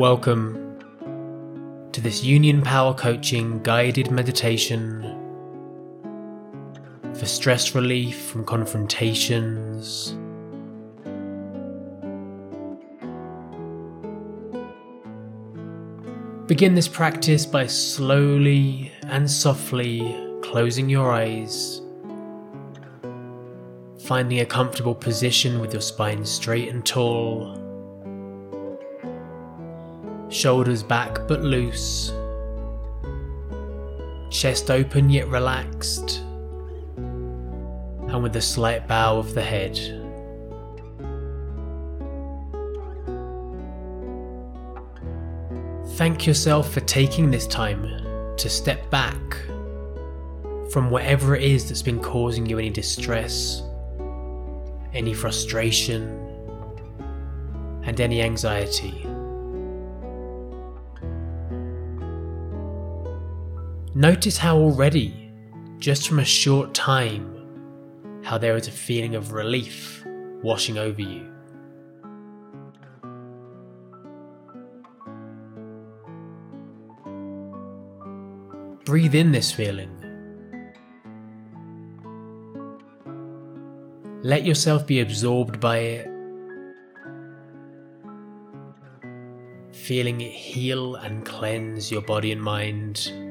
Welcome to this Union Power Coaching guided meditation for stress relief from confrontations. Begin this practice by slowly and softly closing your eyes, finding a comfortable position with your spine straight and tall, shoulders back but loose, chest open yet relaxed, and with a slight bow of the head. Thank yourself for taking this time to step back from whatever it is that's been causing you any distress, any frustration, and any anxiety. Notice how already, just from a short time, how there is a feeling of relief washing over you. Breathe in this feeling. Let yourself be absorbed by it. Feeling it heal and cleanse your body and mind.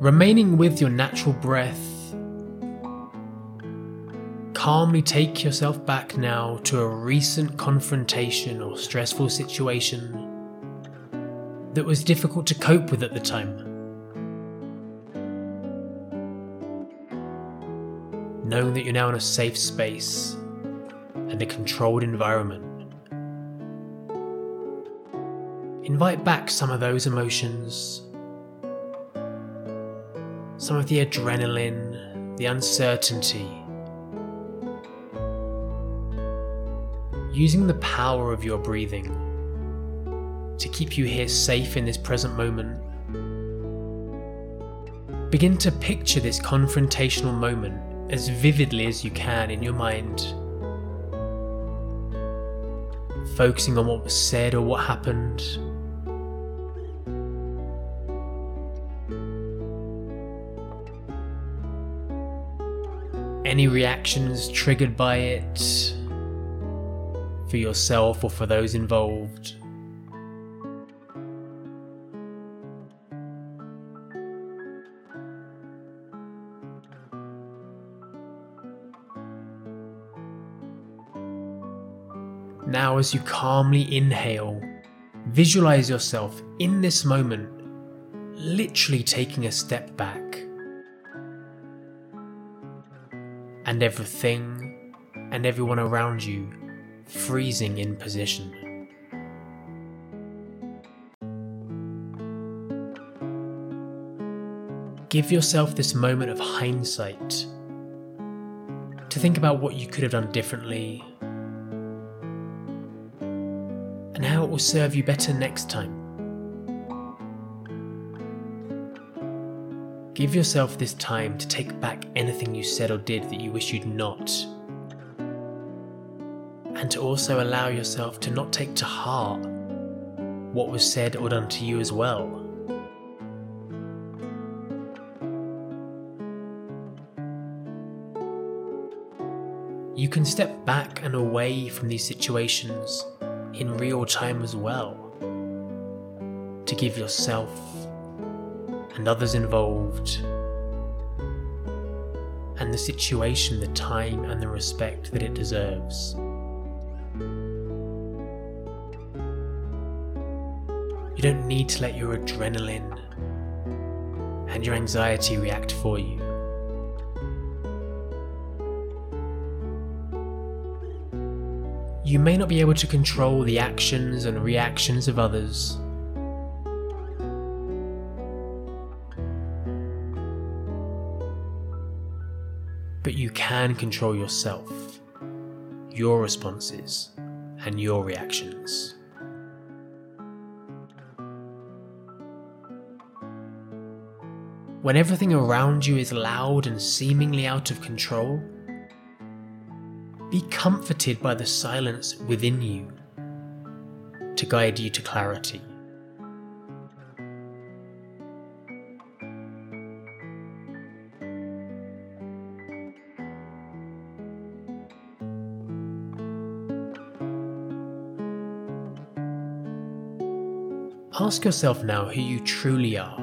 Remaining with your natural breath, calmly take yourself back now to a recent confrontation or stressful situation that was difficult to cope with at the time. Knowing that you're now in a safe space and a controlled environment. Invite back some of those emotions some of the adrenaline, the uncertainty. Using the power of your breathing to keep you here safe in this present moment. Begin to picture this confrontational moment as vividly as you can in your mind. Focusing on what was said or what happened, any reactions triggered by it for yourself or for those involved. Now, as you calmly inhale, visualize yourself in this moment, literally taking a step back. And everything and everyone around you freezing in position. Give yourself this moment of hindsight to think about what you could have done differently and how it will serve you better next time. Give yourself this time to take back anything you said or did that you wish you'd not. And to also allow yourself to not take to heart what was said or done to you as well. You can step back and away from these situations in real time as well to give yourself and others involved, and the situation the time and the respect that it deserves. You don't need to let your adrenaline and your anxiety react for you. You may not be able to control the actions and reactions of others But you can control yourself, your responses, and your reactions. When everything around you is loud and seemingly out of control, be comforted by the silence within you to guide you to clarity. Ask yourself now who you truly are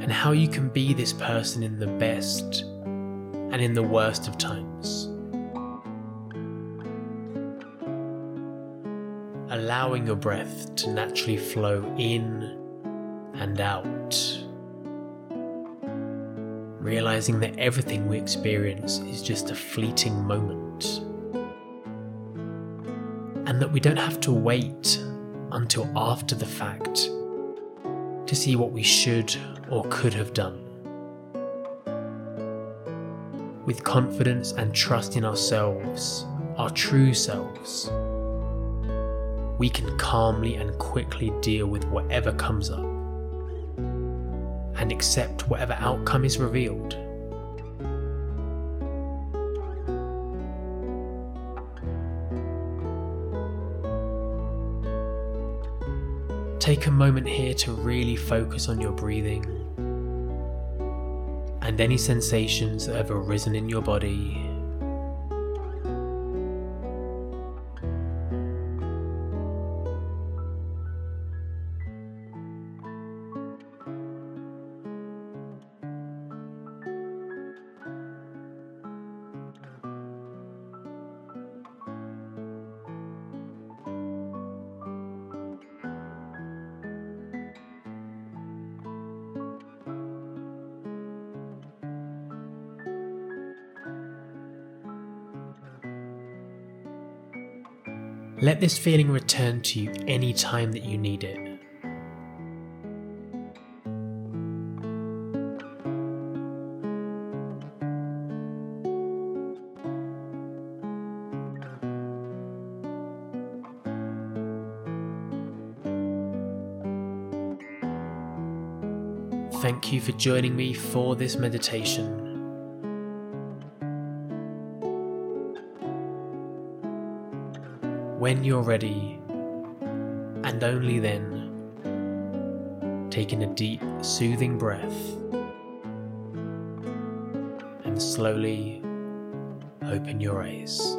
and how you can be this person in the best and in the worst of times. Allowing your breath to naturally flow in and out. Realizing that everything we experience is just a fleeting moment. And that we don't have to wait until after the fact to see what we should or could have done. With confidence and trust in ourselves, our true selves, we can calmly and quickly deal with whatever comes up and accept whatever outcome is revealed. Take a moment here to really focus on your breathing and any sensations that have arisen in your body Let this feeling return to you any time that you need it. Thank you for joining me for this meditation. When you're ready, and only then, taking a deep, soothing breath and slowly open your eyes.